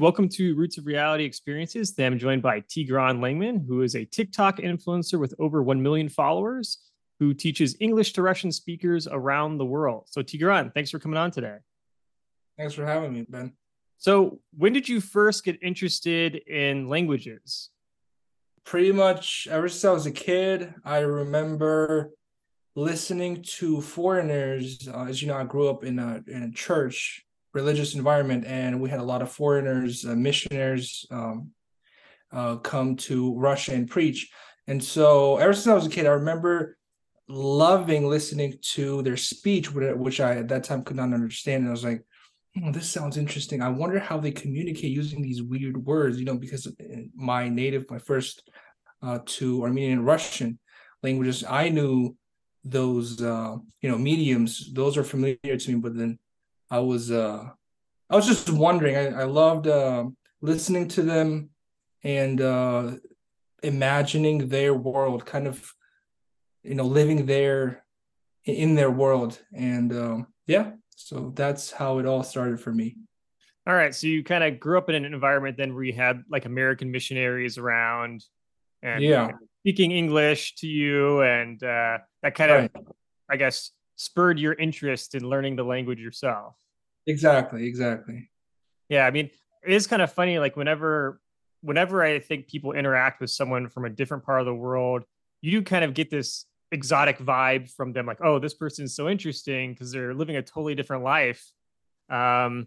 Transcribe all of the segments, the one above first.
welcome to Roots of Reality Experiences. Today I'm joined by Tigran Langman, who is a TikTok influencer with over 1 million followers who teaches English to Russian speakers around the world. So, Tigran, thanks for coming on today. Thanks for having me, Ben. So, when did you first get interested in languages? Pretty much ever since I was a kid, I remember listening to foreigners. Uh, as you know, I grew up in a in a church religious environment, and we had a lot of foreigners, uh, missionaries, um, uh, come to Russia and preach. And so, ever since I was a kid, I remember loving listening to their speech, which I at that time could not understand. And I was like, oh, "This sounds interesting. I wonder how they communicate using these weird words." You know, because my native, my first uh, two Armenian and Russian languages, I knew those uh, you know mediums; those are familiar to me. But then I was uh I was just wondering. I, I loved uh, listening to them and uh imagining their world, kind of you know living there in their world. And um yeah, so that's how it all started for me. All right. So you kind of grew up in an environment then where you had like American missionaries around and yeah. speaking English to you and uh that kind right. of I guess spurred your interest in learning the language yourself. Exactly, exactly. Yeah, I mean, it is kind of funny like whenever whenever I think people interact with someone from a different part of the world, you do kind of get this exotic vibe from them like, "Oh, this person's so interesting because they're living a totally different life." Um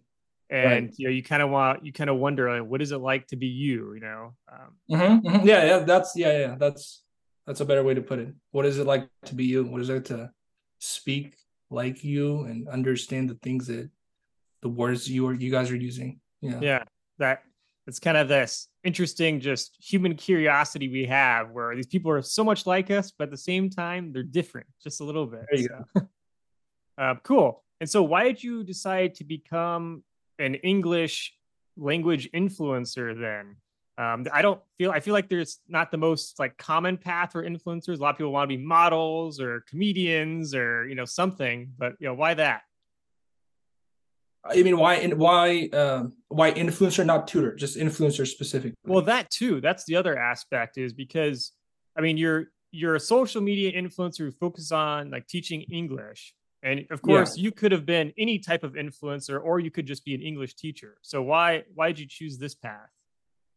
and right. you know you kind of want you kind of wonder like what is it like to be you you know um, mm-hmm, mm-hmm. yeah yeah that's yeah yeah that's that's a better way to put it what is it like to be you what is it to speak like you and understand the things that the words you are you guys are using yeah yeah that it's kind of this interesting just human curiosity we have where these people are so much like us but at the same time they're different just a little bit there you so. go. uh, cool and so why did you decide to become an english language influencer then um, I don't feel I feel like there's not the most like common path for influencers. A lot of people want to be models or comedians or you know something, but you know why that? I mean, why why uh, why influencer, not tutor, just influencer specific? Well, that too. That's the other aspect is because I mean, you're you're a social media influencer who focuses on like teaching English, and of course, yeah. you could have been any type of influencer, or you could just be an English teacher. So why why did you choose this path?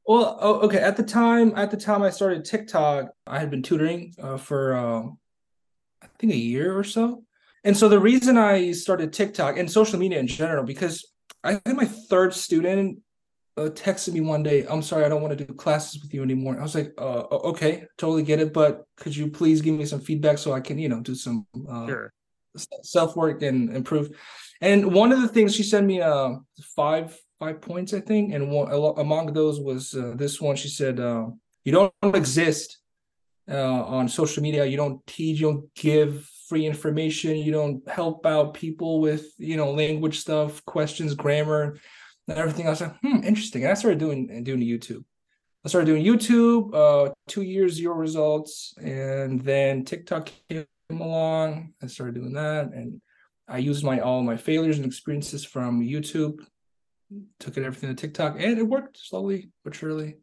Well, oh, okay. At the time, at the time I started TikTok, I had been tutoring uh, for um, I think a year or so. And so the reason I started TikTok and social media in general, because I think my third student uh, texted me one day, I'm sorry, I don't want to do classes with you anymore. I was like, uh, okay, totally get it, but could you please give me some feedback so I can, you know, do some uh, sure. self work and improve. And one of the things she sent me uh, five five points, I think, and one, among those was uh, this one. She said, uh, "You don't exist uh, on social media. You don't teach. You don't give free information. You don't help out people with you know language stuff, questions, grammar, and everything." Was like, "Hmm, interesting." And I started doing doing YouTube. I started doing YouTube. Uh, two years, zero results, and then TikTok came along. I started doing that, and I used my all my failures and experiences from YouTube took it everything to TikTok, and it worked slowly but surely.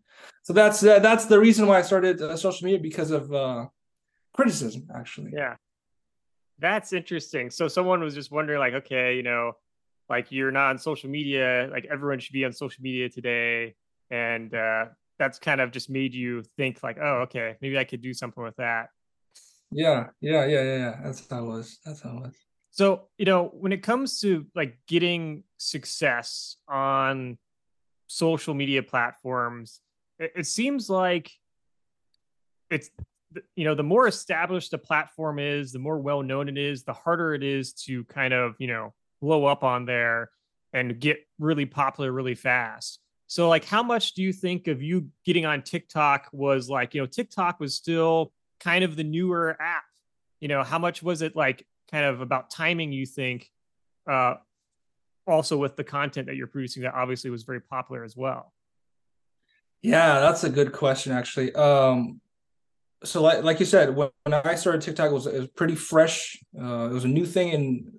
So that's uh, that's the reason why I started uh, social media because of uh, criticism, actually. Yeah, that's interesting. So someone was just wondering, like, okay, you know, like you're not on social media, like everyone should be on social media today, and uh, that's kind of just made you think, like, oh, okay, maybe I could do something with that. Yeah, yeah, yeah, yeah, yeah. That's how it was. That's how it was. So, you know, when it comes to like getting success on social media platforms, it, it seems like it's you know, the more established a platform is, the more well known it is, the harder it is to kind of, you know, blow up on there and get really popular really fast. So, like, how much do you think of you getting on TikTok was like, you know, TikTok was still kind of the newer app? You know, how much was it like kind of about timing you think uh, also with the content that you're producing that obviously was very popular as well yeah that's a good question actually um so like, like you said when, when i started tiktok it was, it was pretty fresh uh, it was a new thing in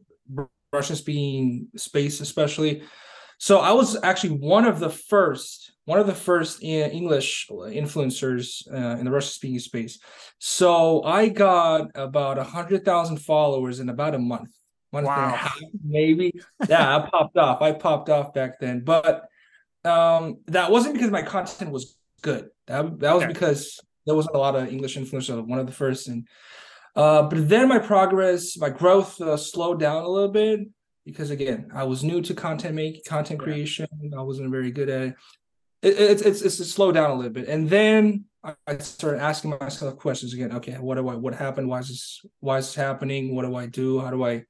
russian speaking space especially so I was actually one of the first, one of the first English influencers uh, in the Russian speaking space. So I got about a hundred thousand followers in about a month, month wow. and a half, maybe. yeah, I popped off. I popped off back then, but um, that wasn't because my content was good. That that was okay. because there wasn't a lot of English influencers. One of the first, and uh, but then my progress, my growth uh, slowed down a little bit because again, I was new to content making, content yeah. creation. I wasn't very good at it. it it's it's it's to slow down a little bit, and then I started asking myself questions again. Okay, what do I? What happened? Why is this? Why is this happening? What do I do? How do I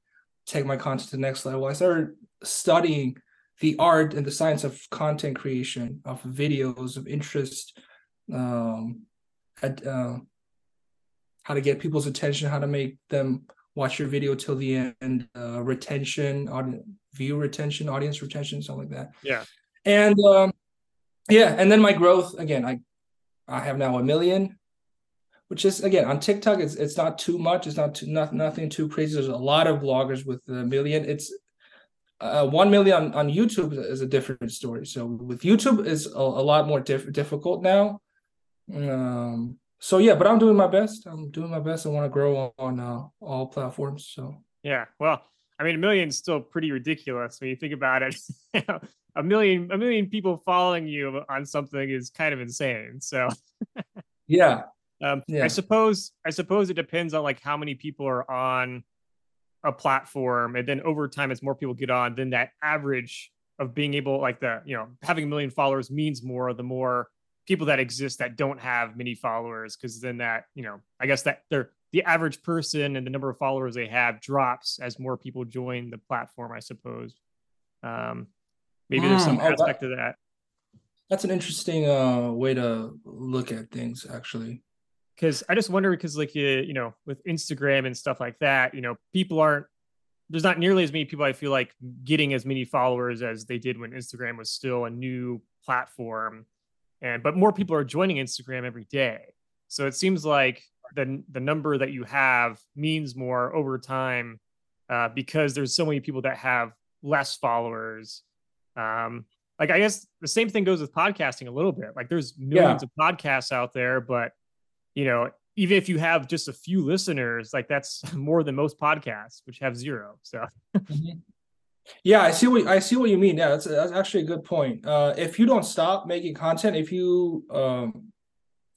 take my content to the next level? I started studying the art and the science of content creation, of videos, of interest, um, at uh, how to get people's attention, how to make them watch your video till the end, uh, retention, audience, view retention, audience retention, something like that. Yeah. And um, yeah, and then my growth again, I I have now a million, which is again on TikTok. It's it's not too much. It's not too not nothing too crazy. There's a lot of bloggers with a million. It's uh, one million on, on YouTube is a different story. So with YouTube is a, a lot more diff- difficult now. Um, so yeah, but I'm doing my best. I'm doing my best. I want to grow on, uh, all platforms. So yeah, well, I mean, a million is still pretty ridiculous when you think about it. a million, a million people following you on something is kind of insane. So yeah. Um, yeah. I suppose, I suppose it depends on like how many people are on a platform, and then over time, as more people get on, then that average of being able, like the, you know, having a million followers means more. The more people that exist that don't have many followers because then that you know i guess that they're the average person and the number of followers they have drops as more people join the platform i suppose. Um maybe mm, there's some oh, aspect that, of that. That's an interesting uh way to look at things actually. Because i just wonder because like you, you know with instagram and stuff like that you know people aren't there's not nearly as many people i feel like getting as many followers as they did when instagram was still a new platform and but more people are joining Instagram every day. So it seems like the the number that you have means more over time uh, because there's so many people that have less followers. Um, like I guess the same thing goes with podcasting a little bit. Like there's millions yeah. of podcasts out there, but you know, even if you have just a few listeners, like that's more than most podcasts, which have zero. So mm-hmm. Yeah, I see what I see what you mean. Yeah, that's, that's actually a good point. Uh, if you don't stop making content, if you um,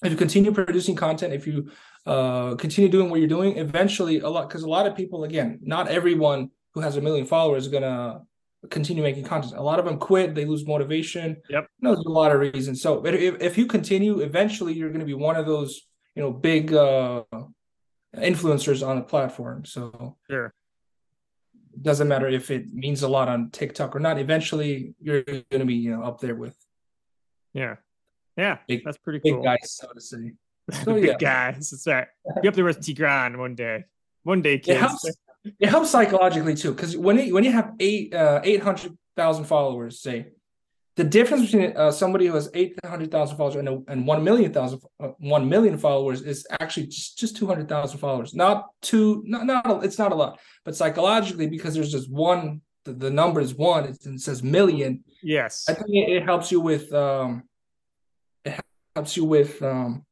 if you continue producing content, if you uh, continue doing what you're doing, eventually a lot because a lot of people, again, not everyone who has a million followers is gonna continue making content. A lot of them quit, they lose motivation. Yep, you know, there's a lot of reasons. So, but if if you continue, eventually you're going to be one of those you know big uh, influencers on a platform. So sure doesn't matter if it means a lot on TikTok or not. Eventually, you're going to be you know up there with yeah, yeah. Big, that's pretty cool. Big guys, so to say. So, big yeah. guys. That's right. Be up there with Tigran one day. One day, kids. It helps, it helps psychologically too, because when you, when you have eight uh, eight hundred thousand followers, say the difference between uh, somebody who has 800,000 followers and, a, and 1 million, thousand, uh, 1 million followers is actually just, just 200,000 followers. Not two, not, not, it's not a lot, but psychologically, because there's just one, the, the number is one, it, it says million. Yes. I think it, it helps you with, um, it helps you with um,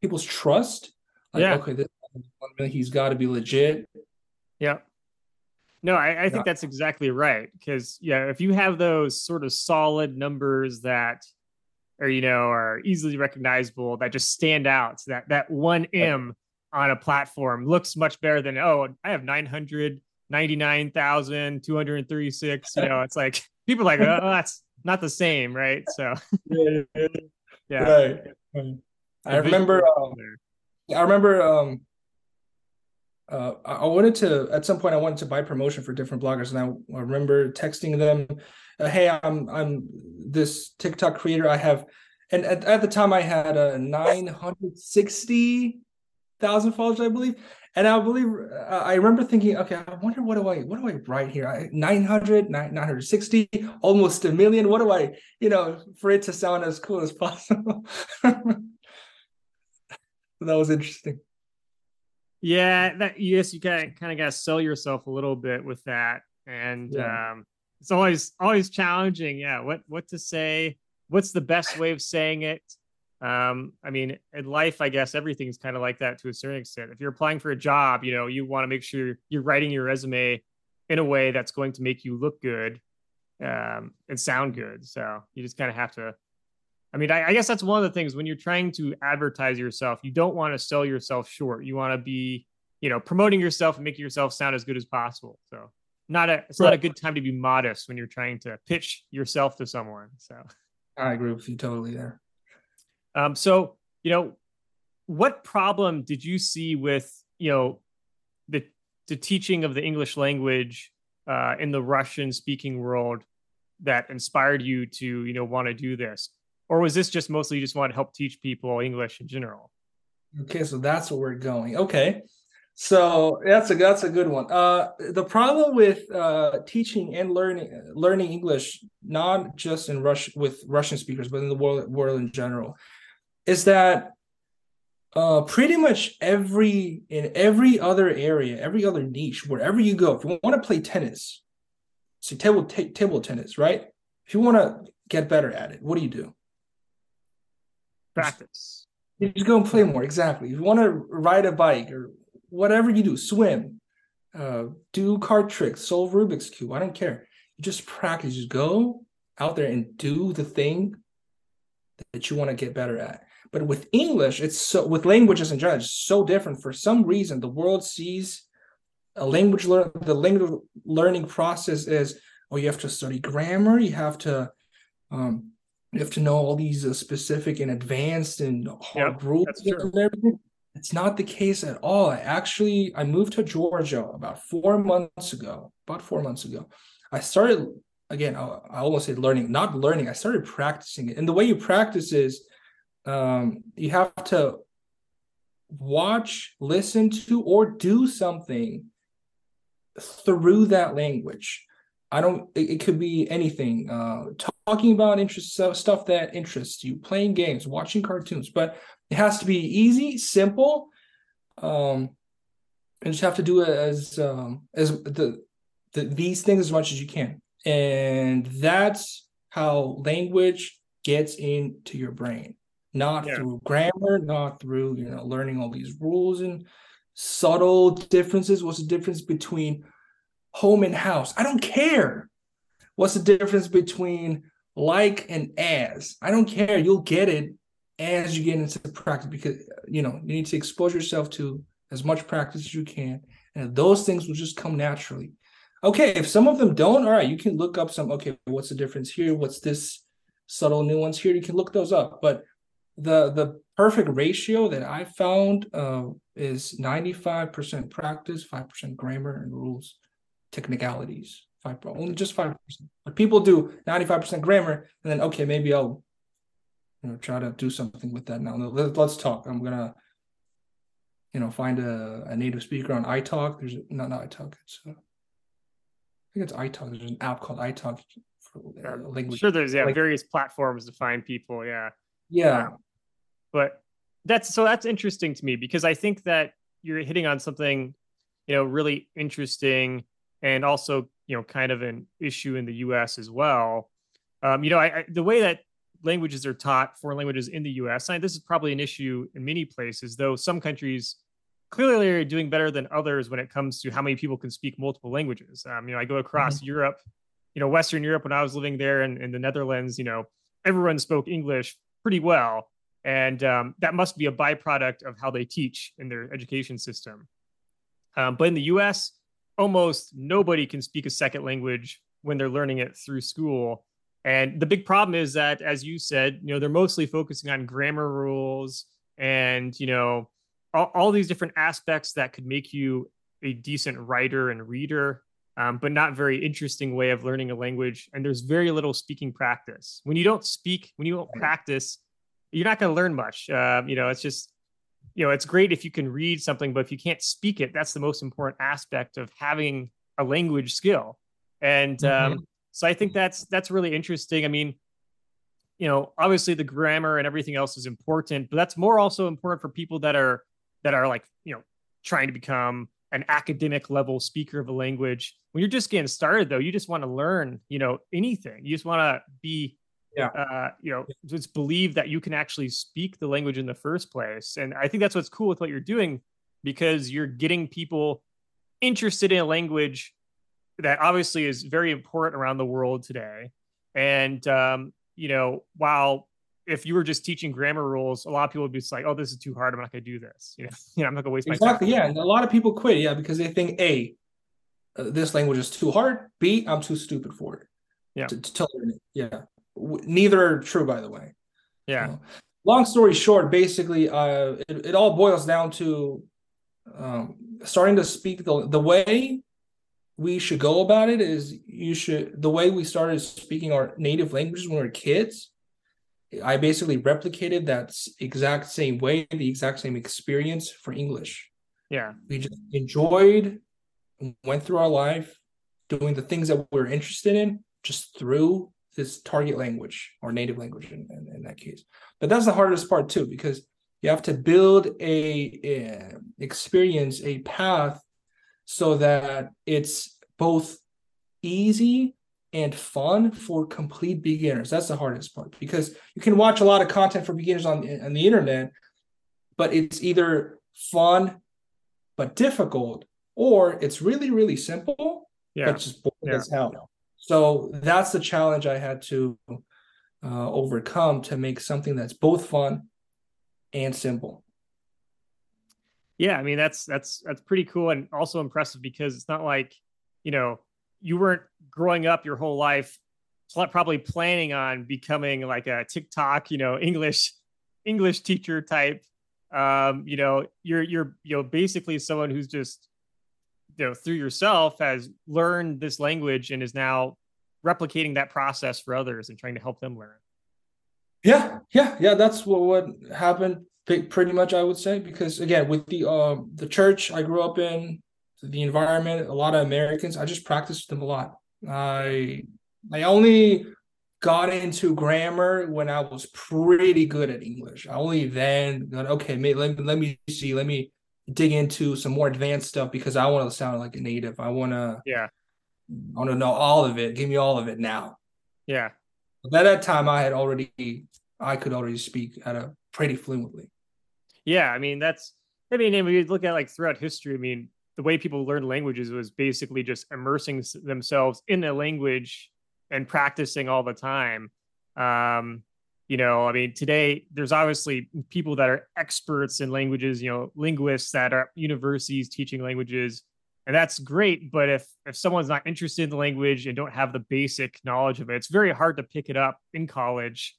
people's trust. Like, yeah. okay, this, he's got to be legit. Yeah. No, I, I think that's exactly right. Because yeah, if you have those sort of solid numbers that are you know are easily recognizable that just stand out, so that that one M on a platform looks much better than oh I have nine hundred ninety nine thousand two hundred thirty six. You know, it's like people like oh that's not the same, right? So yeah, yeah. Right. I remember. Um, I remember um, uh, I wanted to at some point I wanted to buy promotion for different bloggers, and I, I remember texting them, uh, "Hey, I'm I'm this TikTok creator. I have," and at, at the time I had a nine hundred sixty thousand followers, I believe. And I believe uh, I remember thinking, okay, I wonder what do I what do I write here? I, 900, 960, almost a million. What do I, you know, for it to sound as cool as possible? that was interesting. Yeah, that yes, you kind kind of got to sell yourself a little bit with that, and yeah. um, it's always always challenging. Yeah, what what to say? What's the best way of saying it? Um, I mean, in life, I guess everything's kind of like that to a certain extent. If you're applying for a job, you know, you want to make sure you're writing your resume in a way that's going to make you look good um, and sound good. So you just kind of have to. I mean, I, I guess that's one of the things when you're trying to advertise yourself, you don't want to sell yourself short. You want to be, you know, promoting yourself and making yourself sound as good as possible. So not a it's right. not a good time to be modest when you're trying to pitch yourself to someone. So I agree with you totally there. Um, so you know, what problem did you see with you know the the teaching of the English language uh, in the Russian speaking world that inspired you to you know want to do this, or was this just mostly you just want to help teach people English in general? Okay, so that's where we're going. Okay. So that's a that's a good one. Uh, the problem with uh, teaching and learning learning English, not just in Rush with Russian speakers, but in the world world in general, is that uh, pretty much every in every other area, every other niche, wherever you go, if you want to play tennis, say table t- table tennis, right? If you want to get better at it, what do you do? Practice. You just go and play more. Exactly. If you want to ride a bike or whatever you do, swim, uh, do card tricks, solve Rubik's cube. I don't care. You just practice. Just go out there and do the thing that you want to get better at. But with English, it's so with languages in general, it's so different. For some reason, the world sees a language learn the language learning process is oh, you have to study grammar, you have to um, you have to know all these uh, specific and advanced and hard yep, rules and everything. It's not the case at all. I actually I moved to Georgia about four months ago. About four months ago, I started again. I, I almost say learning, not learning. I started practicing it, and the way you practice is um, you have to watch, listen to, or do something through that language. I don't. It, it could be anything. Uh, talking about interest stuff that interests you, playing games, watching cartoons, but it has to be easy, simple, um, and just have to do it as um, as the, the these things as much as you can, and that's how language gets into your brain, not yeah. through grammar, not through you know learning all these rules and subtle differences. What's the difference between home and house? I don't care. What's the difference between like and as? I don't care. You'll get it as you get into practice because you know you need to expose yourself to as much practice as you can and those things will just come naturally okay if some of them don't all right you can look up some okay what's the difference here what's this subtle nuance here you can look those up but the the perfect ratio that i found uh, is 95% practice 5% grammar and rules technicalities five only just 5% but people do 95% grammar and then okay maybe i'll you know try to do something with that now. Let, us talk. I'm gonna you know find a, a native speaker on italk. There's not not italk it's uh, i think it's italk. There's an app called italk for language. sure there's yeah like, various platforms to find people yeah. Yeah. Um, but that's so that's interesting to me because i think that you're hitting on something you know really interesting and also you know kind of an issue in the us as well um, you know I, I the way that languages are taught, foreign languages in the US. And this is probably an issue in many places, though some countries clearly are doing better than others when it comes to how many people can speak multiple languages. Um, you know, I go across mm-hmm. Europe, you know, Western Europe when I was living there in, in the Netherlands, you know, everyone spoke English pretty well. And um, that must be a byproduct of how they teach in their education system. Um, but in the US, almost nobody can speak a second language when they're learning it through school. And the big problem is that, as you said, you know, they're mostly focusing on grammar rules and, you know, all, all these different aspects that could make you a decent writer and reader, um, but not very interesting way of learning a language. And there's very little speaking practice. When you don't speak, when you don't practice, you're not going to learn much. Uh, you know, it's just, you know, it's great if you can read something, but if you can't speak it, that's the most important aspect of having a language skill. And mm-hmm. um, so I think that's that's really interesting. I mean, you know, obviously the grammar and everything else is important, but that's more also important for people that are that are like, you know, trying to become an academic level speaker of a language. When you're just getting started, though, you just want to learn, you know, anything. You just want to be, yeah, uh, you know, just believe that you can actually speak the language in the first place. And I think that's what's cool with what you're doing because you're getting people interested in a language that obviously is very important around the world today. And um, you know, while if you were just teaching grammar rules, a lot of people would be like, "Oh, this is too hard. I'm not going to do this." You know, you know, I'm not going to waste exactly, my time. Exactly. Yeah, and a lot of people quit. Yeah, because they think a uh, this language is too hard. B I'm too stupid for it. Yeah. To, to learn it. Yeah. Neither are true, by the way. Yeah. So, long story short, basically, uh, it, it all boils down to um, starting to speak the the way we should go about it is you should the way we started speaking our native languages when we were kids i basically replicated that exact same way the exact same experience for english yeah we just enjoyed went through our life doing the things that we we're interested in just through this target language or native language in, in, in that case but that's the hardest part too because you have to build a, a experience a path so that it's both easy and fun for complete beginners. That's the hardest part because you can watch a lot of content for beginners on, on the internet, but it's either fun but difficult, or it's really, really simple, yeah. but just boring yeah. as hell. So that's the challenge I had to uh, overcome to make something that's both fun and simple. Yeah, I mean that's that's that's pretty cool and also impressive because it's not like you know you weren't growing up your whole life probably planning on becoming like a TikTok, you know, English English teacher type. Um, you know, you're you're you know basically someone who's just you know through yourself has learned this language and is now replicating that process for others and trying to help them learn. Yeah, yeah, yeah. That's what what happened pretty much. I would say because again, with the um the church I grew up in, the environment, a lot of Americans, I just practiced them a lot. I I only got into grammar when I was pretty good at English. I only then got okay, let, let me see, let me dig into some more advanced stuff because I want to sound like a native. I want to yeah, I want to know all of it. Give me all of it now. Yeah. But at that time, I had already I could already speak at a pretty fluently. Yeah, I mean that's I mean, if we look at like throughout history, I mean, the way people learned languages was basically just immersing themselves in a language and practicing all the time. Um, you know, I mean, today there's obviously people that are experts in languages, you know, linguists that are universities teaching languages, and that's great. But if if someone's not interested in the language and don't have the basic knowledge of it, it's very hard to pick it up in college.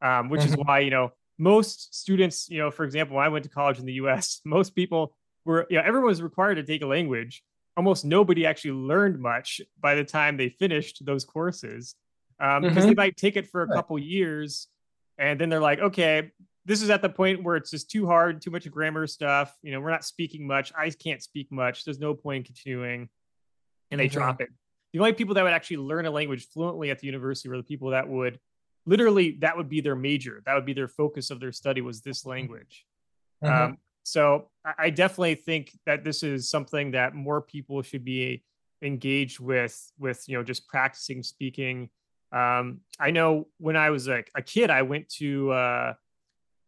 Um, which mm-hmm. is why you know most students, you know, for example, when I went to college in the U.S., most people were you know, everyone was required to take a language. Almost nobody actually learned much by the time they finished those courses because um, mm-hmm. they might take it for a couple years and then they're like, okay, this is at the point where it's just too hard, too much grammar stuff. You know, we're not speaking much. I can't speak much. There's no point in continuing. And they mm-hmm. drop it. The only people that would actually learn a language fluently at the university were the people that would literally, that would be their major. That would be their focus of their study was this language. Mm-hmm. Um, so I definitely think that this is something that more people should be engaged with, with you know just practicing speaking. Um, I know when I was a, a kid, I went to uh,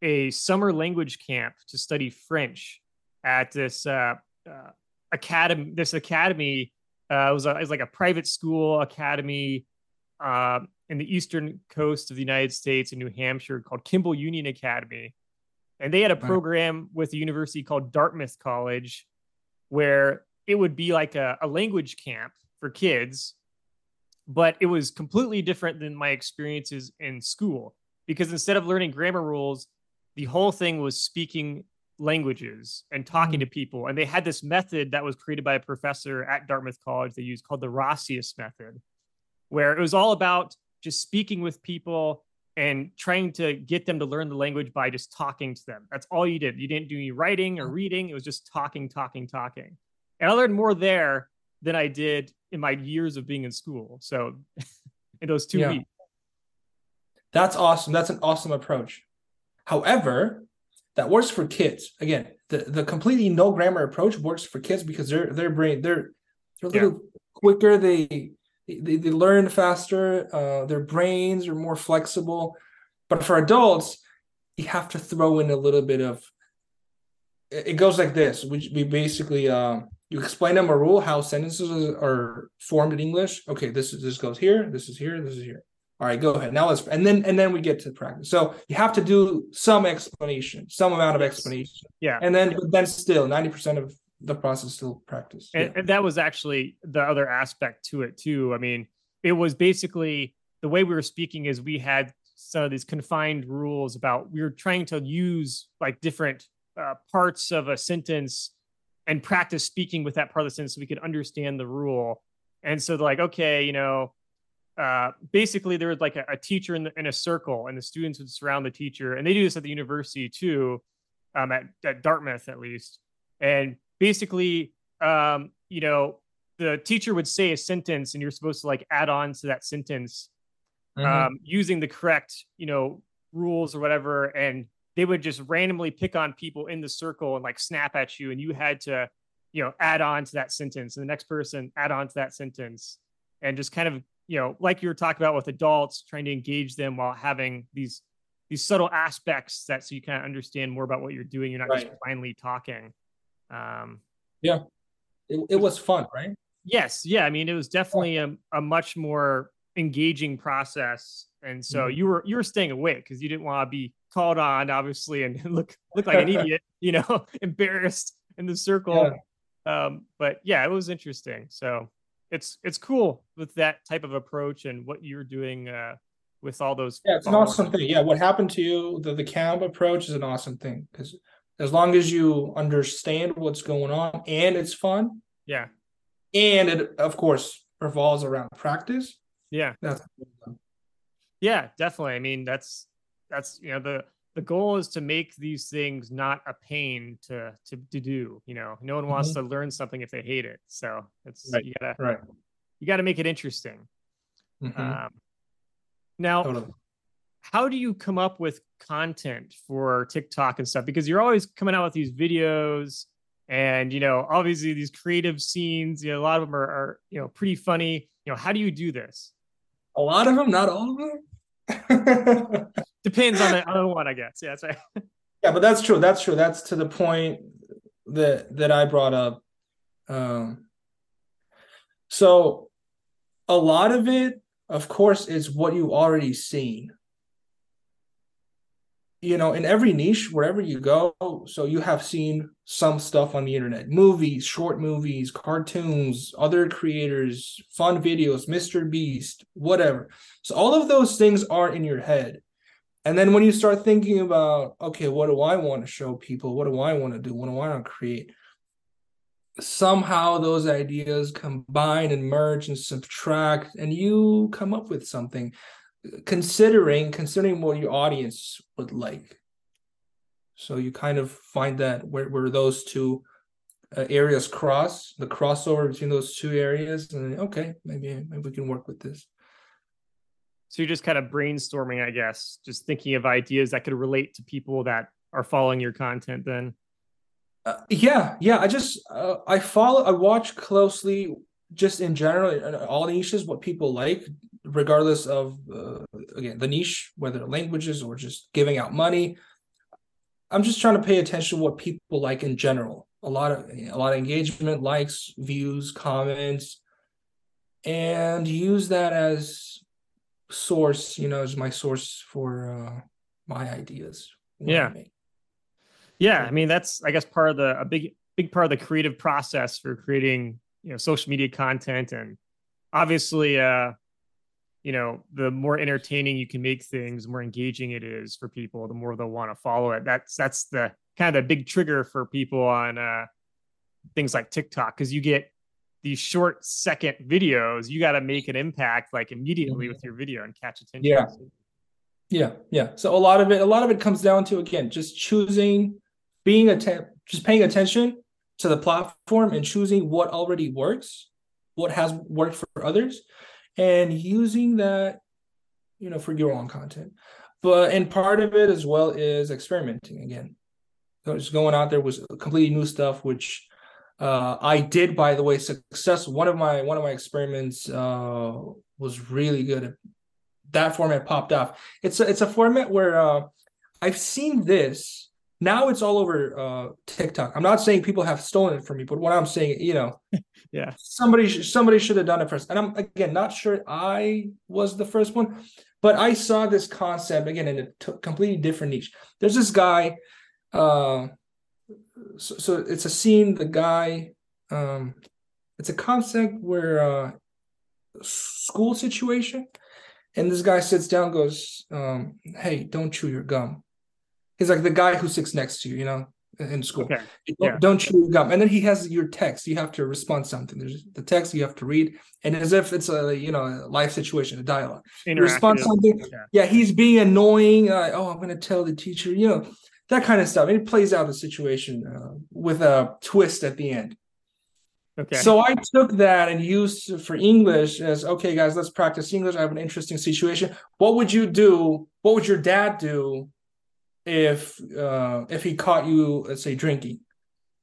a summer language camp to study French at this uh, uh, academy. This academy uh, was, a, it was like a private school academy uh, in the eastern coast of the United States in New Hampshire called Kimball Union Academy and they had a program with a university called Dartmouth College where it would be like a, a language camp for kids, but it was completely different than my experiences in school because instead of learning grammar rules, the whole thing was speaking languages and talking mm. to people. And they had this method that was created by a professor at Dartmouth College they used called the Rassias method, where it was all about just speaking with people and trying to get them to learn the language by just talking to them. That's all you did. You didn't do any writing or reading. It was just talking, talking, talking. And I learned more there than I did in my years of being in school. So in those two yeah. weeks. That's awesome. That's an awesome approach. However, that works for kids. Again, the, the completely no grammar approach works for kids because their their brain they're they're a little yeah. quicker. They, they they learn faster. Uh, their brains are more flexible. But for adults, you have to throw in a little bit of. It goes like this. We we basically uh, you explain them a rule how sentences are formed in English. Okay, this is this goes here. This is here. This is here. All right, go ahead. Now let's and then and then we get to practice. So you have to do some explanation, some amount of explanation. Yeah. And then but then still 90% of the process still practice. And, yeah. and that was actually the other aspect to it too. I mean, it was basically the way we were speaking is we had some of these confined rules about we were trying to use like different uh, parts of a sentence and practice speaking with that part of the sentence so we could understand the rule. And so like, okay, you know, uh, basically there was like a, a teacher in, the, in, a circle and the students would surround the teacher and they do this at the university too um, at, at dartmouth at least and basically um, you know the teacher would say a sentence and you're supposed to like add on to that sentence mm-hmm. um, using the correct you know rules or whatever and they would just randomly pick on people in the circle and like snap at you and you had to you know add on to that sentence and the next person add on to that sentence and just kind of you know, like you were talking about with adults, trying to engage them while having these these subtle aspects that so you kind of understand more about what you're doing. You're not right. just blindly talking. Um, yeah, it, it was fun, right? Yes, yeah. I mean, it was definitely a, a much more engaging process, and so mm-hmm. you were you were staying awake because you didn't want to be called on, obviously, and look look like an idiot, you know, embarrassed in the circle. Yeah. Um, but yeah, it was interesting. So it's it's cool with that type of approach and what you're doing uh, with all those. Yeah, it's an awesome thing. Yeah, what happened to you? The the camp approach is an awesome thing because as long as you understand what's going on and it's fun. Yeah. And it of course revolves around practice. Yeah. That's yeah, definitely. I mean, that's that's you know the the goal is to make these things not a pain to to, to do you know no one wants mm-hmm. to learn something if they hate it so it's right. you gotta right you gotta make it interesting mm-hmm. um, now totally. how do you come up with content for tiktok and stuff because you're always coming out with these videos and you know obviously these creative scenes you know a lot of them are, are you know pretty funny you know how do you do this a lot of them not all of them Depends on the other one, I guess. Yeah, that's right. yeah, but that's true. That's true. That's to the point that that I brought up. Um, so a lot of it, of course, is what you've already seen you know in every niche wherever you go so you have seen some stuff on the internet. Movies short movies cartoons other creators fun videos mr beast whatever. So all of those things are in your head. And then when you start thinking about okay what do i want to show people? What do i want to do? What do i want to create? Somehow those ideas combine and merge and subtract and you come up with something considering considering what your audience would like. So you kind of find that where, where those two uh, areas cross the crossover between those two areas and okay maybe maybe we can work with this. So you're just kind of brainstorming i guess just thinking of ideas that could relate to people that are following your content then? Uh, yeah yeah i just uh, i follow i watch closely just in general all niches what people like regardless of uh, again the niche whether languages or just giving out money i'm just trying to pay attention to what people like in general. A lot of a lot of engagement likes views comments and use that as source you know as my source for uh my ideas. Yeah. yeah i mean that's i guess part of the a big big part of the creative process for creating you know social media content and obviously uh you know the more entertaining you can make things the more engaging it is for people the more they'll want to follow it. That's that's the kind of the big trigger for people on uh things like tiktok because you get these short second videos you got to make an impact like immediately mm-hmm. with your video and catch attention. Yeah. Yeah yeah. So a lot of it a lot of it comes down to again just choosing being atten- just paying attention to the platform and choosing what already works what has worked for others and using that you know for your own content but and part of it as well is experimenting again So just going out there was completely new stuff, which uh, I did, by the way, success. One of my one of my experiments uh, was really good. That format popped off. It's a, it's a format where uh, I've seen this. Now it's all over uh, TikTok. I'm not saying people have stolen it from me, but what I'm saying, you know, yeah, somebody somebody should have done it first. And I'm again not sure I was the first one, but I saw this concept again in a t- completely different niche. There's this guy. Uh, so, so it's a scene. The guy. Um, it's a concept where uh, school situation, and this guy sits down, goes, um, "Hey, don't chew your gum." He's like the guy who sits next to you, you know, in school. Okay. Don't, yeah. don't chew gum. And then he has your text. You have to respond something. There's the text you have to read, and as if it's a you know a life situation, a dialogue. Respond something. Yeah. yeah. he's being annoying. Uh, oh, I'm going to tell the teacher. You know that kind of stuff. And it plays out the situation uh, with a twist at the end. Okay. So I took that and used for English as okay, guys, let's practice English. I have an interesting situation. What would you do? What would your dad do if uh, if he caught you, let's say, drinking,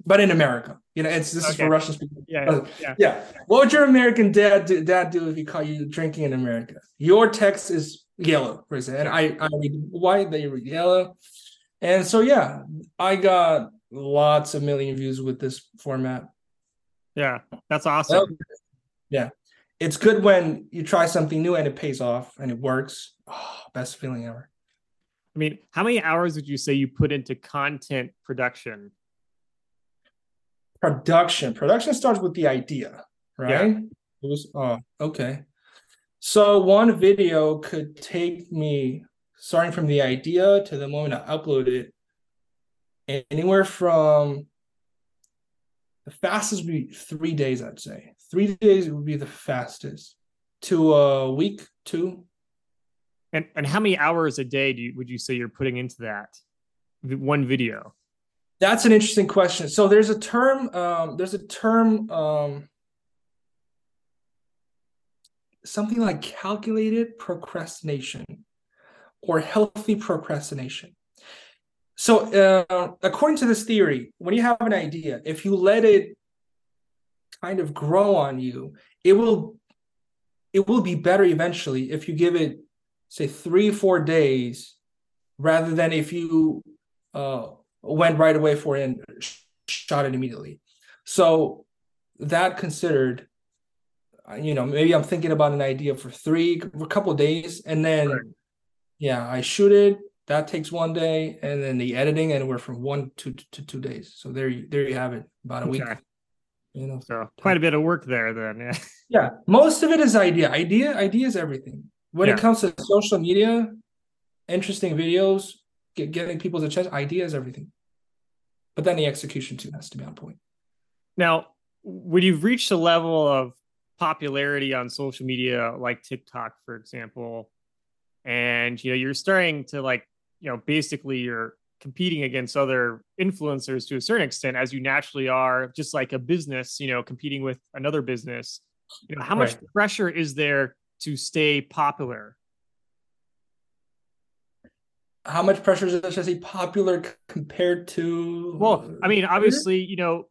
but in America. You know, it's this okay. is for Russian speakers. Yeah, yeah, yeah. What would your American dad do, dad do if he caught you drinking in America? Your text is yellow, for example, and I I read white, they read yellow, and so yeah, I got lots of million views with this format. Yeah, that's awesome. Yeah, it's good when you try something new and it pays off and it works. Oh, best feeling ever. I mean, how many hours would you say you put into content production? Production. Production starts with the idea, right? Yeah. It was oh, okay. So one video could take me starting from the idea to the moment I upload it, anywhere from the fastest would be three days, I'd say. Three days would be the fastest to a week, two, and and how many hours a day do you, would you say you're putting into that one video? That's an interesting question. So there's a term. Um, there's a term. Um, something like calculated procrastination or healthy procrastination. So, uh, according to this theory, when you have an idea, if you let it kind of grow on you, it will it will be better eventually if you give it say three four days rather than if you uh, went right away for it and shot it immediately. So that considered you know maybe i'm thinking about an idea for three a couple days and then right. yeah i shoot it that takes one day and then the editing and we're from one to, to two days. So there you there you have it about a okay. week you know so quite a bit of work there then yeah. Yeah most of it is idea. Idea idea is everything when yeah. it comes to social media, interesting videos, get, getting people's attention, ideas, everything. But then the execution too has to be on point. Now, when you've reached a level of popularity on social media, like TikTok, for example, and you know you're starting to like you know basically you're competing against other influencers to a certain extent as you naturally are just like a business you know competing with another business you know how much right. pressure is there to stay popular? How much pressure is to stay popular compared to? Well, I mean, obviously, you know,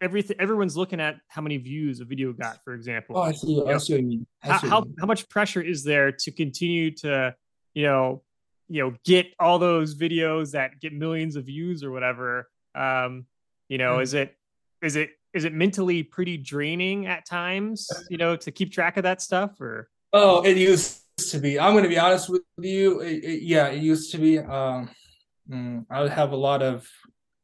everything. Everyone's looking at how many views a video got, for example. Oh, I see. You I see what you mean. How, how, how much pressure is there to continue to, you know, you know, get all those videos that get millions of views or whatever? Um, you know, mm-hmm. is it is it is it mentally pretty draining at times? You know, to keep track of that stuff or Oh, it used to be. I'm going to be honest with you. It, it, yeah, it used to be. Um, mm, I would have a lot of,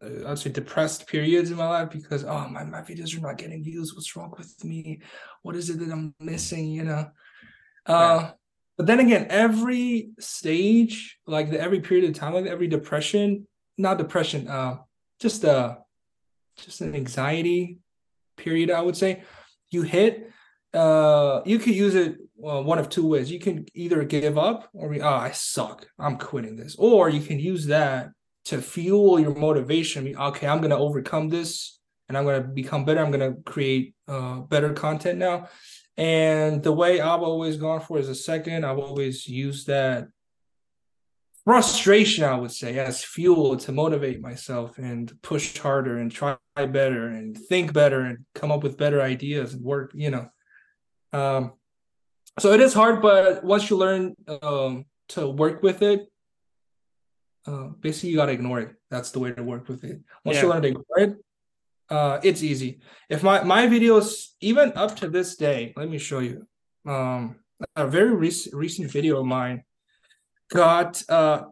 uh, I'd say, depressed periods in my life because oh, my my videos are not getting views. What's wrong with me? What is it that I'm missing? You know. Uh, But then again, every stage, like the, every period of time, like every depression, not depression, uh, just uh, just an anxiety period, I would say, you hit. Uh, you could use it well, one of two ways. You can either give up or be, oh, I suck. I'm quitting this. Or you can use that to fuel your motivation. Okay, I'm going to overcome this and I'm going to become better. I'm going to create uh, better content now. And the way I've always gone for is a second. I've always used that frustration, I would say, as fuel to motivate myself and push harder and try better and think better and come up with better ideas and work, you know. Um, so it is hard, but once you learn um, to work with it, uh, basically you got to ignore it. That's the way to work with it. Once yeah. you learn to ignore it, uh, it's easy. If my my videos, even up to this day, let me show you. Um, a very recent recent video of mine got uh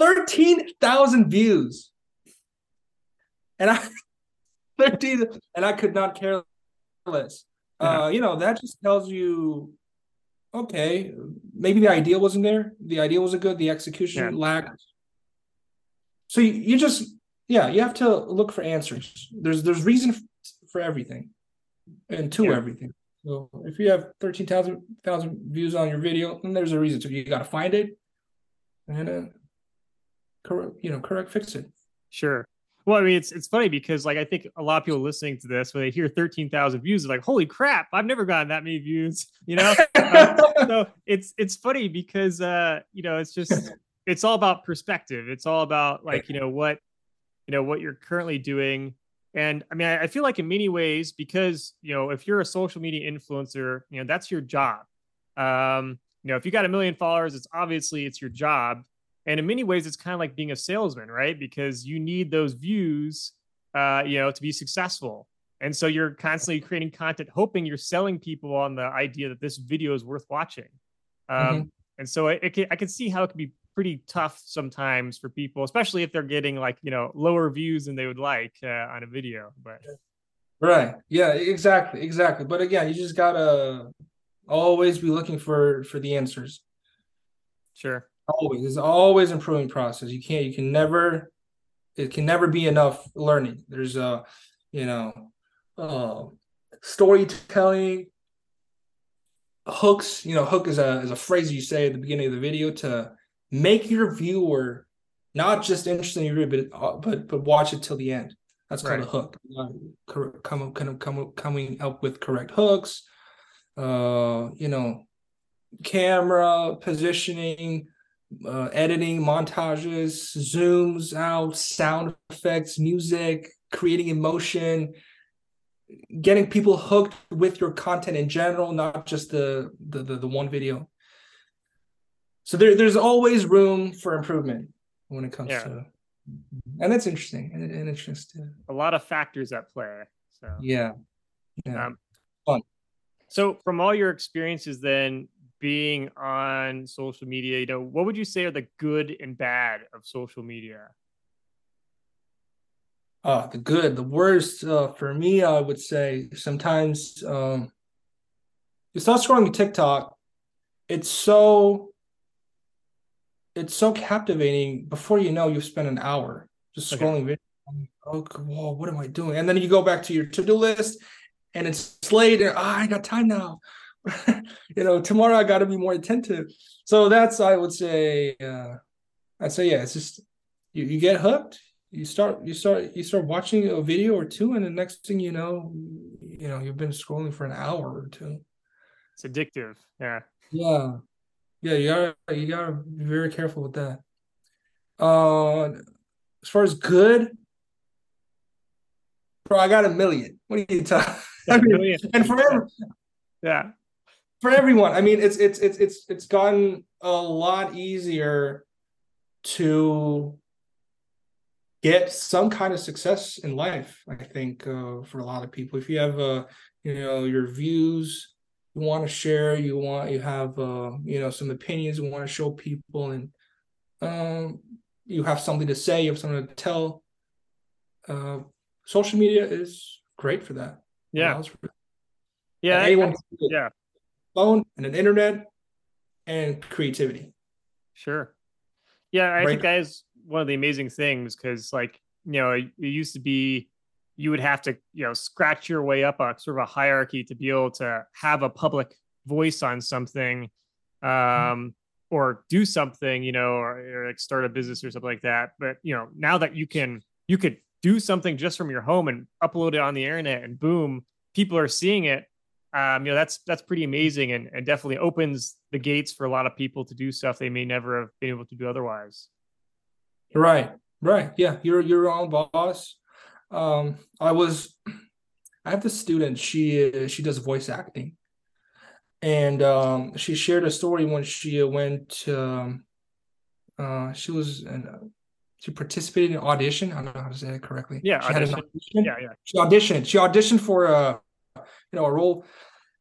13,000 views. And I 13 and I could not care less. Yeah. Uh, you know, that just tells you okay, maybe the idea wasn't there. The idea wasn't good, the execution yeah. lacked. So you, you just yeah, you have to look for answers. There's there's reason for everything and to yeah. everything. So if you have 13,000 views on your video, then there's a reason. So you got to find it and uh, correct, you know, correct, fix it. Sure. Well, I mean, it's it's funny because like I think a lot of people listening to this when they hear thirteen thousand views, they're like, "Holy crap! I've never gotten that many views." You know, uh, so it's it's funny because uh, you know it's just it's all about perspective. It's all about like you know what you know what you're currently doing, and I mean, I, I feel like in many ways because you know if you're a social media influencer, you know that's your job. Um, you know, if you got a million followers, it's obviously it's your job. And in many ways, it's kind of like being a salesman, right? Because you need those views, uh, you know, to be successful. And so you're constantly creating content, hoping you're selling people on the idea that this video is worth watching. Um, mm-hmm. And so it, it can, I can see how it can be pretty tough sometimes for people, especially if they're getting like you know lower views than they would like uh, on a video. But right, yeah, exactly, exactly. But again, you just gotta always be looking for for the answers. Sure. Always. It's always improving process. You can't you can never it can never be enough learning. There's a you know uh storytelling hooks, you know, hook is a is a phrase you say at the beginning of the video to make your viewer not just interested in your video, but uh, but but watch it till the end. That's called right. a hook. Uh, come, kind of come, coming up with correct hooks, uh, you know, camera positioning, uh, editing, montages, zooms out, sound effects, music, creating emotion, getting people hooked with your content in general, not just the the the, the one video. So there, there's always room for improvement when it comes yeah. to, and that's interesting and, and interesting. A lot of factors at play. So yeah, yeah. Um, fun. So, from all your experiences, then being on social media, you know, what would you say are the good and bad of social media? Uh, the good, the worst uh, for me, I would say sometimes um, you start scrolling TikTok. It's so it's so captivating. Before you know, you've spent an hour just scrolling okay. video. Oh, whoa, what am I doing? And then you go back to your to do list, and it's late and oh, I got time now. you know, tomorrow I got to be more attentive. So that's I would say uh I'd say yeah, it's just you, you get hooked, you start you start you start watching a video or two and the next thing you know, you know, you've been scrolling for an hour or two. It's addictive. Yeah. Yeah. Yeah, you gotta you gotta be very careful with that. Uh as far as good, bro, I got a million. What are you talking? I mean, and for every, yeah, for everyone. I mean, it's it's it's it's it's gotten a lot easier to get some kind of success in life. I think uh, for a lot of people, if you have uh, you know your views you want to share, you want you have uh, you know some opinions you want to show people, and um, you have something to say, you have something to tell. Uh, social media is great for that. Yeah. Yeah. anyone yeah. Phone and an internet and creativity. Sure. Yeah, I right. think that is one of the amazing things because, like, you know, it, it used to be you would have to, you know, scratch your way up a sort of a hierarchy to be able to have a public voice on something um, mm-hmm. or do something, you know, or, or like start a business or something like that. But, you know, now that you can, you could do something just from your home and upload it on the internet and boom people are seeing it um, you know that's that's pretty amazing and, and definitely opens the gates for a lot of people to do stuff they may never have been able to do otherwise right right. Yeah you're you're your own boss. Um i was i have this student she she does voice acting. And um she shared a story when she went um uh she was in, uh, she participated in an audition. I don't know how to say it correctly. Yeah she audition. audition. yeah yeah. She auditioned. She auditioned for a you know a role.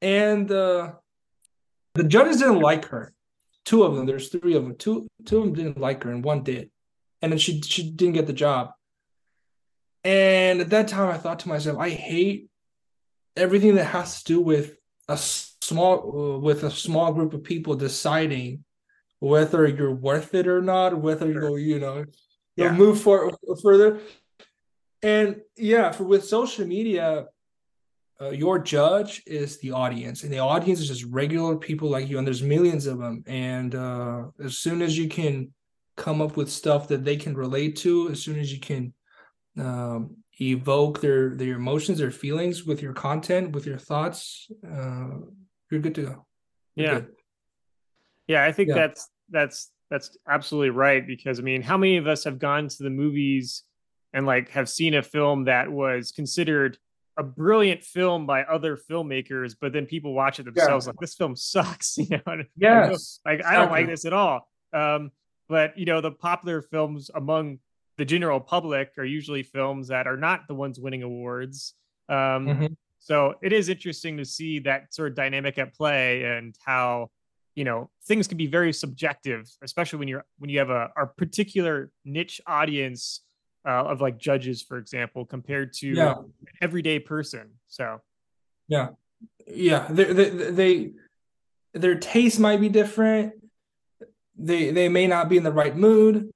And uh the judges didn't like her. Two of them there's three of them. Two two of them didn't like her and one did and then she she didn't get the job. And at that time i thought to myself i hate everything that has to do with a small with a small group of people deciding whether you're worth it or not whether you you know you'll Yeah. move for further. And yeah for with social media uh, your judge is the audience and the audience is just regular people like you and there's millions of them and uh, as soon as you can come up with stuff that they can relate to as soon as you can um, evoke their their emotions their feelings with your content with your thoughts uh, you're good to go You're yeah good. Yeah, I think Yeah. that's that's that's absolutely right because I mean, how many of us have gone to the movies and like have seen a film that was considered a brilliant film by other filmmakers, but then people watch it themselves like this film sucks, you know? yes like I don't like this at all. Um, but you know, the popular films among the general public are usually films that are not the ones winning awards. Um, Mhm. so it is interesting to see that sort of dynamic at play and how you know things can be very subjective, especially when you're when you have a, a particular niche audience uh, of like judges, for example, compared to yeah an everyday person. So yeah they, they, they their taste might be different they they may not be in the right mood.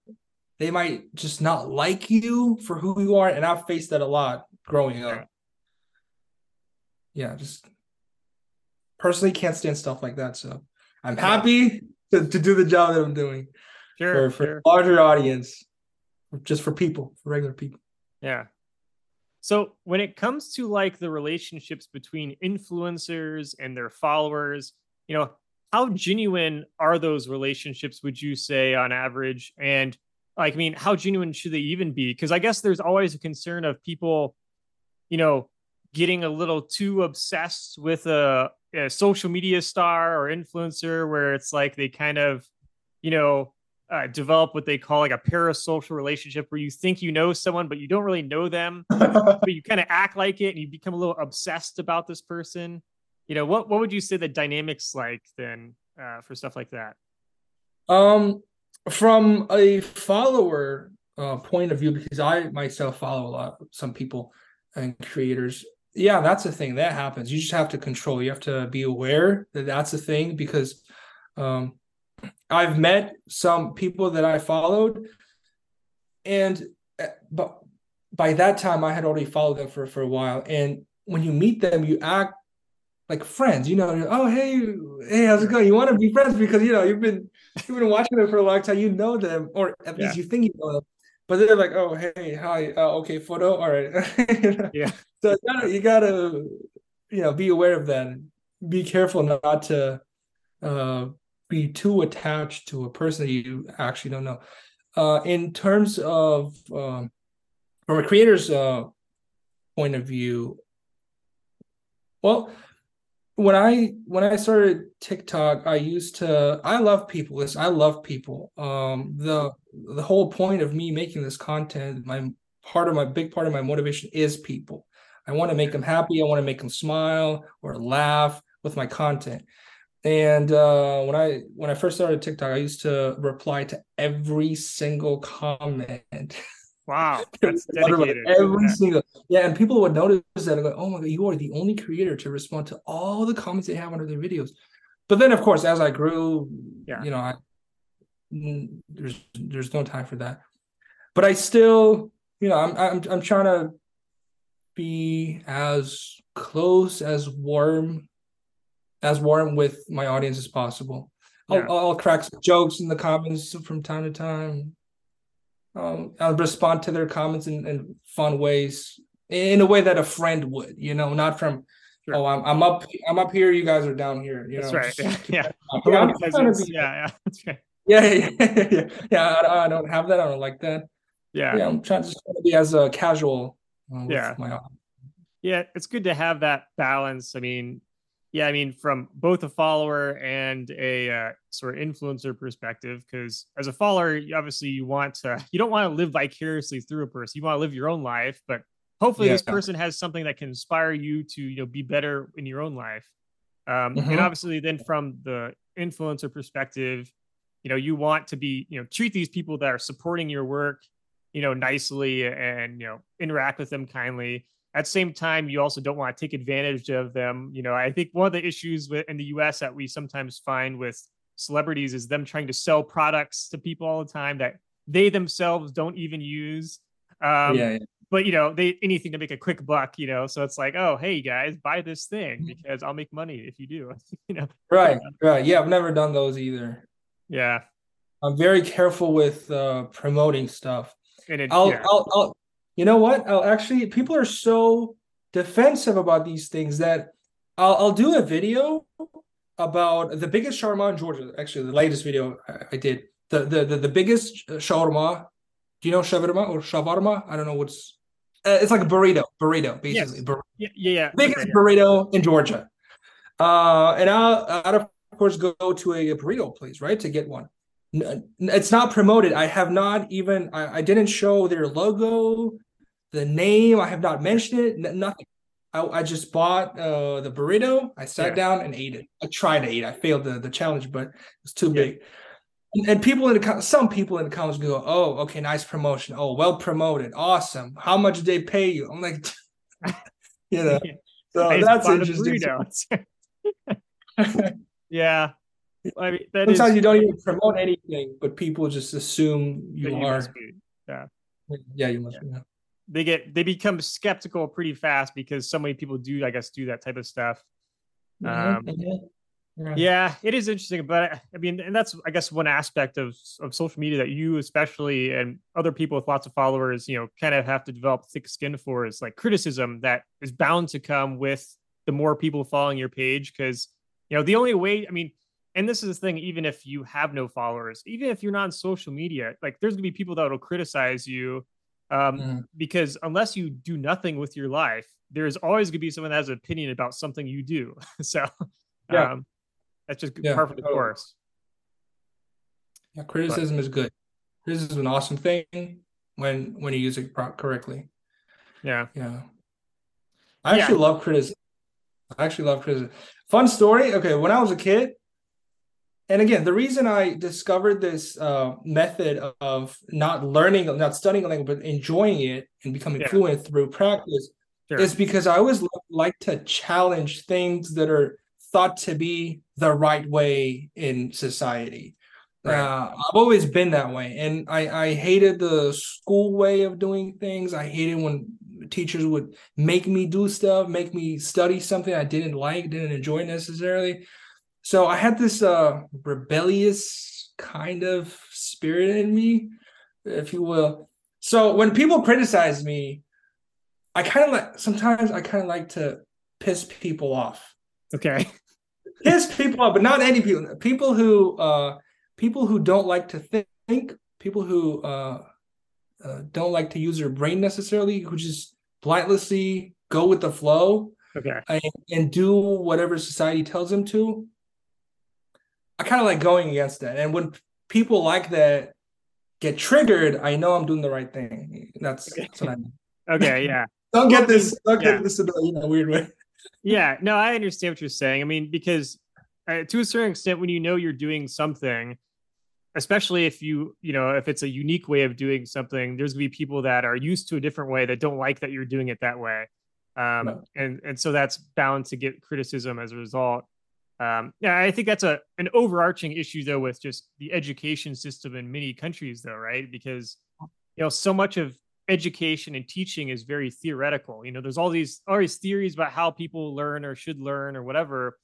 They might just not like you for who you are. And i've faced that a lot growing up. Yeah. Just personally can't stand stuff like that. So i'm happy to, to do the job that i'm doing. Sure, for, for sure. larger audience just for people for regular people. Yeah. So when it comes to like the relationships between influencers and their followers, you know, how genuine are those relationships, would you say, on average? And like, I mean, how genuine should they even be? Because I guess there's always a concern of people, you know, getting a little too obsessed with a, a social media star or influencer where it's like they kind of, you know, uh, develop what they call like a parasocial relationship where you think you know someone, but you don't really know them, but you kind of act like it and you become a little obsessed about this person. You know, what, what would you say the dynamics like then uh, for stuff like that? Um, from a follower uh, point of view, because I myself follow a lot some people and creators. Yeah, that's a thing that happens. You just have to control. You have to be aware that that's a thing because um, I've met some people that I followed, and uh, but by that time I had already followed them for for a while. And when you meet them, you act like friends. You know, oh hey hey how's it going? You want to be friends because you know you've been you've been watching them for a long time. You know them, or at least you think you know them. But they're like, oh hey hi uh, okay photo all right. You know? Yeah. So you gotta, you gotta you know be aware of that. Be careful not to uh, be too attached to a person that you actually don't know. Uh, in terms of um, from a creator's uh, point of view, well, when I when I started TikTok, I used to I love people. Listen, I love people. Um, the the whole point of me making this content, my part of my big part of my motivation is people. I want to make them happy. I want to make them smile or laugh with my content. And uh, when I when I first started TikTok, I used to reply to every single comment. Wow. That's dedicated. every Yeah. single yeah, and people would notice that and go, "Oh my god, you are the only creator to respond to all the comments they have under their videos." But then, of course, as I grew, Yeah. you know, I mm, there's there's no time for that. But I still, you know, I'm I'm I'm trying to be as close as warm as warm with my audience as possible. I'll, Yeah. I'll crack some jokes in the comments from time to time. Um, I'll respond to their comments in, in fun ways, in a way that a friend would, you know, not from Sure. Oh, I'm, I'm up. I'm up here. You guys are down here. You that's know? right. Yeah, yeah. yeah, be, yeah, yeah. That's right. Yeah, yeah, yeah. yeah I, I, don't have that. I don't like that. Yeah, yeah. I'm trying to just be as a uh, casual. Uh, yeah. yeah, it's good to have that balance. I mean, yeah, I mean, from both a follower and a uh, sort of influencer perspective, because as a follower, obviously you want to, you don't want to live vicariously through a person. You want to live your own life, but hopefully yeah. this person has something that can inspire you to, you know, be better in your own life. Um, mm-hmm. And obviously, then from the influencer perspective, you know, you want to be, you know, treat these people that are supporting your work, you know, nicely and you know, interact with them kindly at the same time, you also don't want to take advantage of them. You know, I think one of the issues with, in the US that we sometimes find with celebrities is them trying to sell products to people all the time that they themselves don't even use. Um, yeah, yeah. But you know, they anything to make a quick buck. You know, so it's like, oh, hey guys, buy this thing mm-hmm. because I'll make money if you do. you know, right, right. Yeah, I've never done those either. Yeah, I'm very careful with uh, promoting stuff. And it, I'll, yeah. I'll, I'll you know what? I'll actually people are so defensive about these things that I'll, I'll do a video about the biggest shawarma in Georgia. Actually, the latest video I, did the, the the the biggest shawarma. Do you know shawarma or shawarma? I don't know what's. Uh, it's like a burrito, burrito basically. Yes. Bur- yeah, yeah, Biggest burrito in Georgia. Uh, and I'll, I'll of course go to a burrito place, right, to get one. It's not promoted. I have not even. I, I didn't show their logo the name. I have not mentioned it. N- nothing. I, I, just bought uh, the burrito. I sat yeah. down and ate it. I tried to eat. I failed the, the challenge, but it's too yeah. big. And, and, people in the some people in the comments go, "Oh, okay, nice promotion. Oh, well promoted. Awesome. How much did they pay you?" I'm like, you know. So that's interesting. yeah. I mean, Sometimes is... you don't even promote anything, but people just assume you, you are. Yeah. Yeah, you must yeah. be they get they become skeptical pretty fast because so many people do i guess do that type of stuff mm-hmm, um, mm-hmm. yeah. yeah. it is interesting but i mean and that's i guess one aspect of of social media that you especially and other people with lots of followers you know kind of have to develop thick skin for is like criticism that is bound to come with the more people following your page because you know the only way i mean and this is the thing even if you have no followers even if you're not on social media like there's gonna be people that will criticize you um, mm. because unless you do nothing with your life, there's always going to be someone that has an opinion about something you do. so, yeah. um, that's just yeah, part of the course. Yeah, criticism but, is good. Criticism is an awesome thing when when you use it correctly. Yeah, yeah. I actually yeah. love criticism. I actually love criticism. Fun story. Okay, when I was a kid, and again, the reason I discovered this uh, method of not learning, not studying a language, but enjoying it and becoming yeah. fluent through practice sure. is because I always like to challenge things that are thought to be the right way in society. Right. Uh, I've always been that way, and I, I hated the school way of doing things. I hated when teachers would make me do stuff, make me study something I didn't like, didn't enjoy necessarily. So I had this uh, rebellious kind of spirit in me, if you will. So when people criticize me, I kind of like sometimes I kind of like to piss people off. Okay. piss people off, but not any people. People who uh people who don't like to think, people who uh, uh don't like to use their brain necessarily, who just blindlessly go with the flow. Okay. And, and do whatever society tells them to. I kind of like going against that. And when people like that get triggered, I know I'm doing the right thing. That's, okay. that's what I mean. Okay, yeah. don't get this. Don't yeah. get this in a you know, weird way. yeah, no, I understand what you're saying. I mean, because uh, to a certain extent, when you know you're doing something, especially if you you know if it's a unique way of doing something, there's gonna be people that are used to a different way that don't like that you're doing it that way. Um, no. and and so that's bound to get criticism as a result. Um, yeah, I think that's a an overarching issue though with just the education system in many countries though, right? Because you know so much of education and teaching is very theoretical. You know, there's all these all these theories about how people learn or should learn or whatever.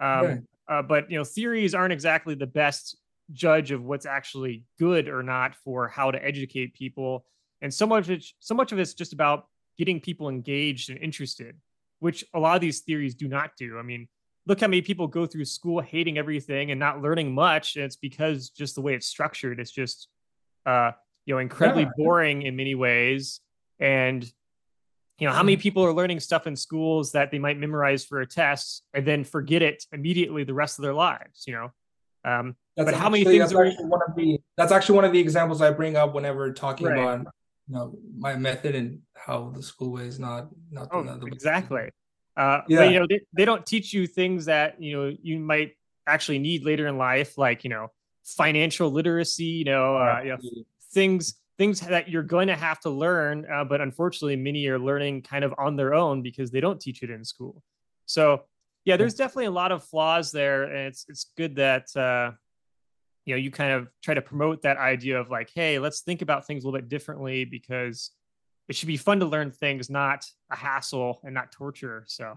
Um, right. uh, but you know, theories aren't exactly the best judge of what's actually good or not for how to educate people. And so much, of it, so much of it's just about getting people engaged and interested. which a lot of these theories do not do. I mean, look how many people go through school hating everything and not learning much. And it's because just the way it's structured, it's just uh, you know, incredibly yeah. boring in many ways. And you know, how many mm-hmm. people are learning stuff in schools that they might memorize for a test and then forget it immediately the rest of their lives, you know? Um, that's but how many things are one of the that's actually one of the examples I bring up whenever talking right. about you know my method and how the school way is not not oh, the, exactly. Uh, yeah. But, you know, they, they don't teach you things that you know you might actually need later in life, like you know, financial literacy. You know, uh, you know things things that you're going to have to learn, uh, but unfortunately, many are learning kind of on their own because they don't teach it in school. So, yeah, there's definitely a lot of flaws there, and it's it's good that uh, you know you kind of try to promote that idea of like, hey, let's think about things a little bit differently because it should be fun to learn things, not a hassle and not torture. So,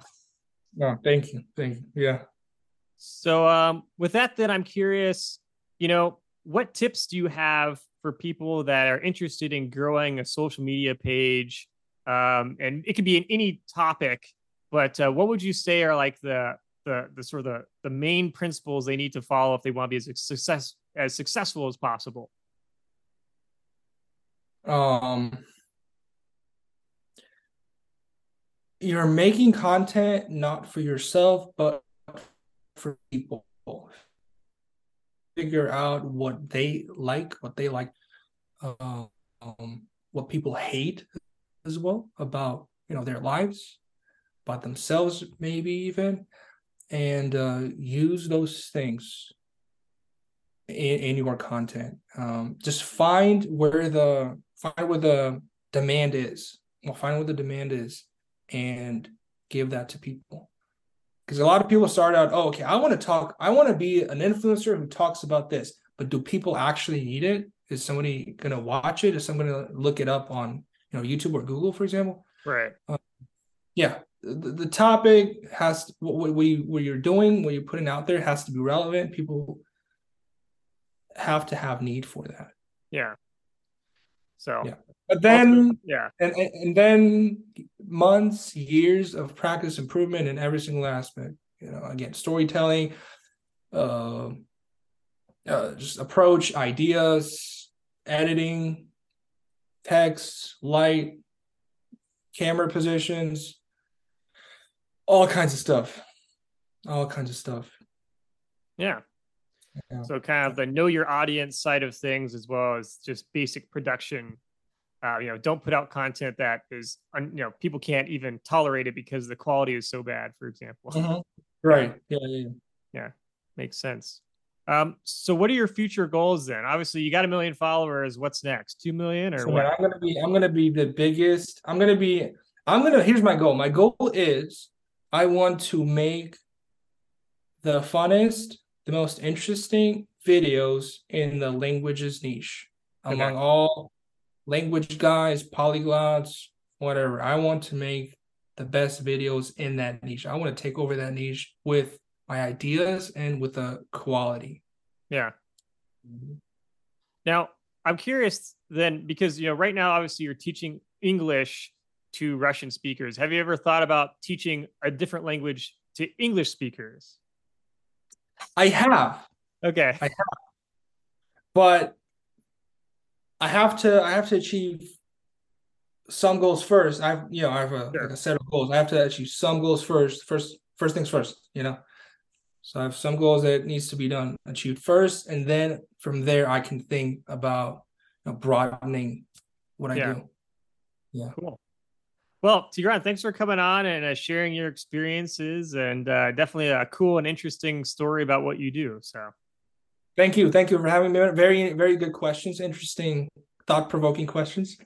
no, thank you, thank you, yeah. So, um, with that, then I'm curious, you know, what tips do you have for people that are interested in growing a social media page? Um, and it could be in any topic, but uh, what would you say are like the the the sort of the, the main principles they need to follow if they want to be as success as successful as possible? Um, you're making content not for yourself, but for people figure out what they like, what they like, um, what people hate as well about you know their lives, about themselves, maybe even, and uh, use those things in, in your content. Um, just find where the find where the demand is. Well, find where the demand is, and give that to people because a lot of people start out, oh, okay, I want to talk, I want to be an influencer who talks about this, but do people actually need it? Is somebody going to watch it? Is somebody going to look it up on, you know, YouTube or Google, for example? Right. Uh, yeah, the, the, topic has what, what, you, what you're doing, what you're putting out there has to be relevant. People have to have need for that. Yeah. So yeah. But then yeah, and, and then months, years of practice improvement in every single aspect. You know, again, storytelling, uh, uh, just approach, ideas, editing, text, light, camera positions, all kinds of stuff. All kinds of stuff. Yeah. Yeah. So kind of the know your audience side of things as well as just basic production uh, you know, don't put out content that is, you know, people can't even tolerate it because the quality is so bad, for example. Mm-hmm. Right. Yeah, yeah. Yeah. Makes sense. Um, so what are your future goals then? Obviously you got a million followers. What's next? Two million or so what? I'm gonna be I'm gonna be the biggest. I'm gonna be I'm gonna here's my goal. My goal is I want to make the funnest, the most interesting videos in the languages niche among okay. all language guys, polyglots, whatever. I want to make the best videos in that niche. I want to take over that niche with my ideas and with the quality. Yeah. Mm-hmm. Now, I'm curious then because you know right now obviously you're teaching English to Russian speakers. Have you ever thought about teaching a different language to English speakers? I have. Okay. I have. But I have to I have to achieve some goals first. I've you know I have a, sure. like a set of goals. I have to achieve some goals first. First first things first. You know. So I have some goals that needs to be done achieved first, and then from there I can think about you know, broadening what I yeah. do. Yeah. Cool. Well, Tigran, thanks for coming on and uh, sharing your experiences, and uh, definitely a cool and interesting story about what you do. So. Thank you. Thank you for having me. Very, very good questions. Interesting, thought provoking questions.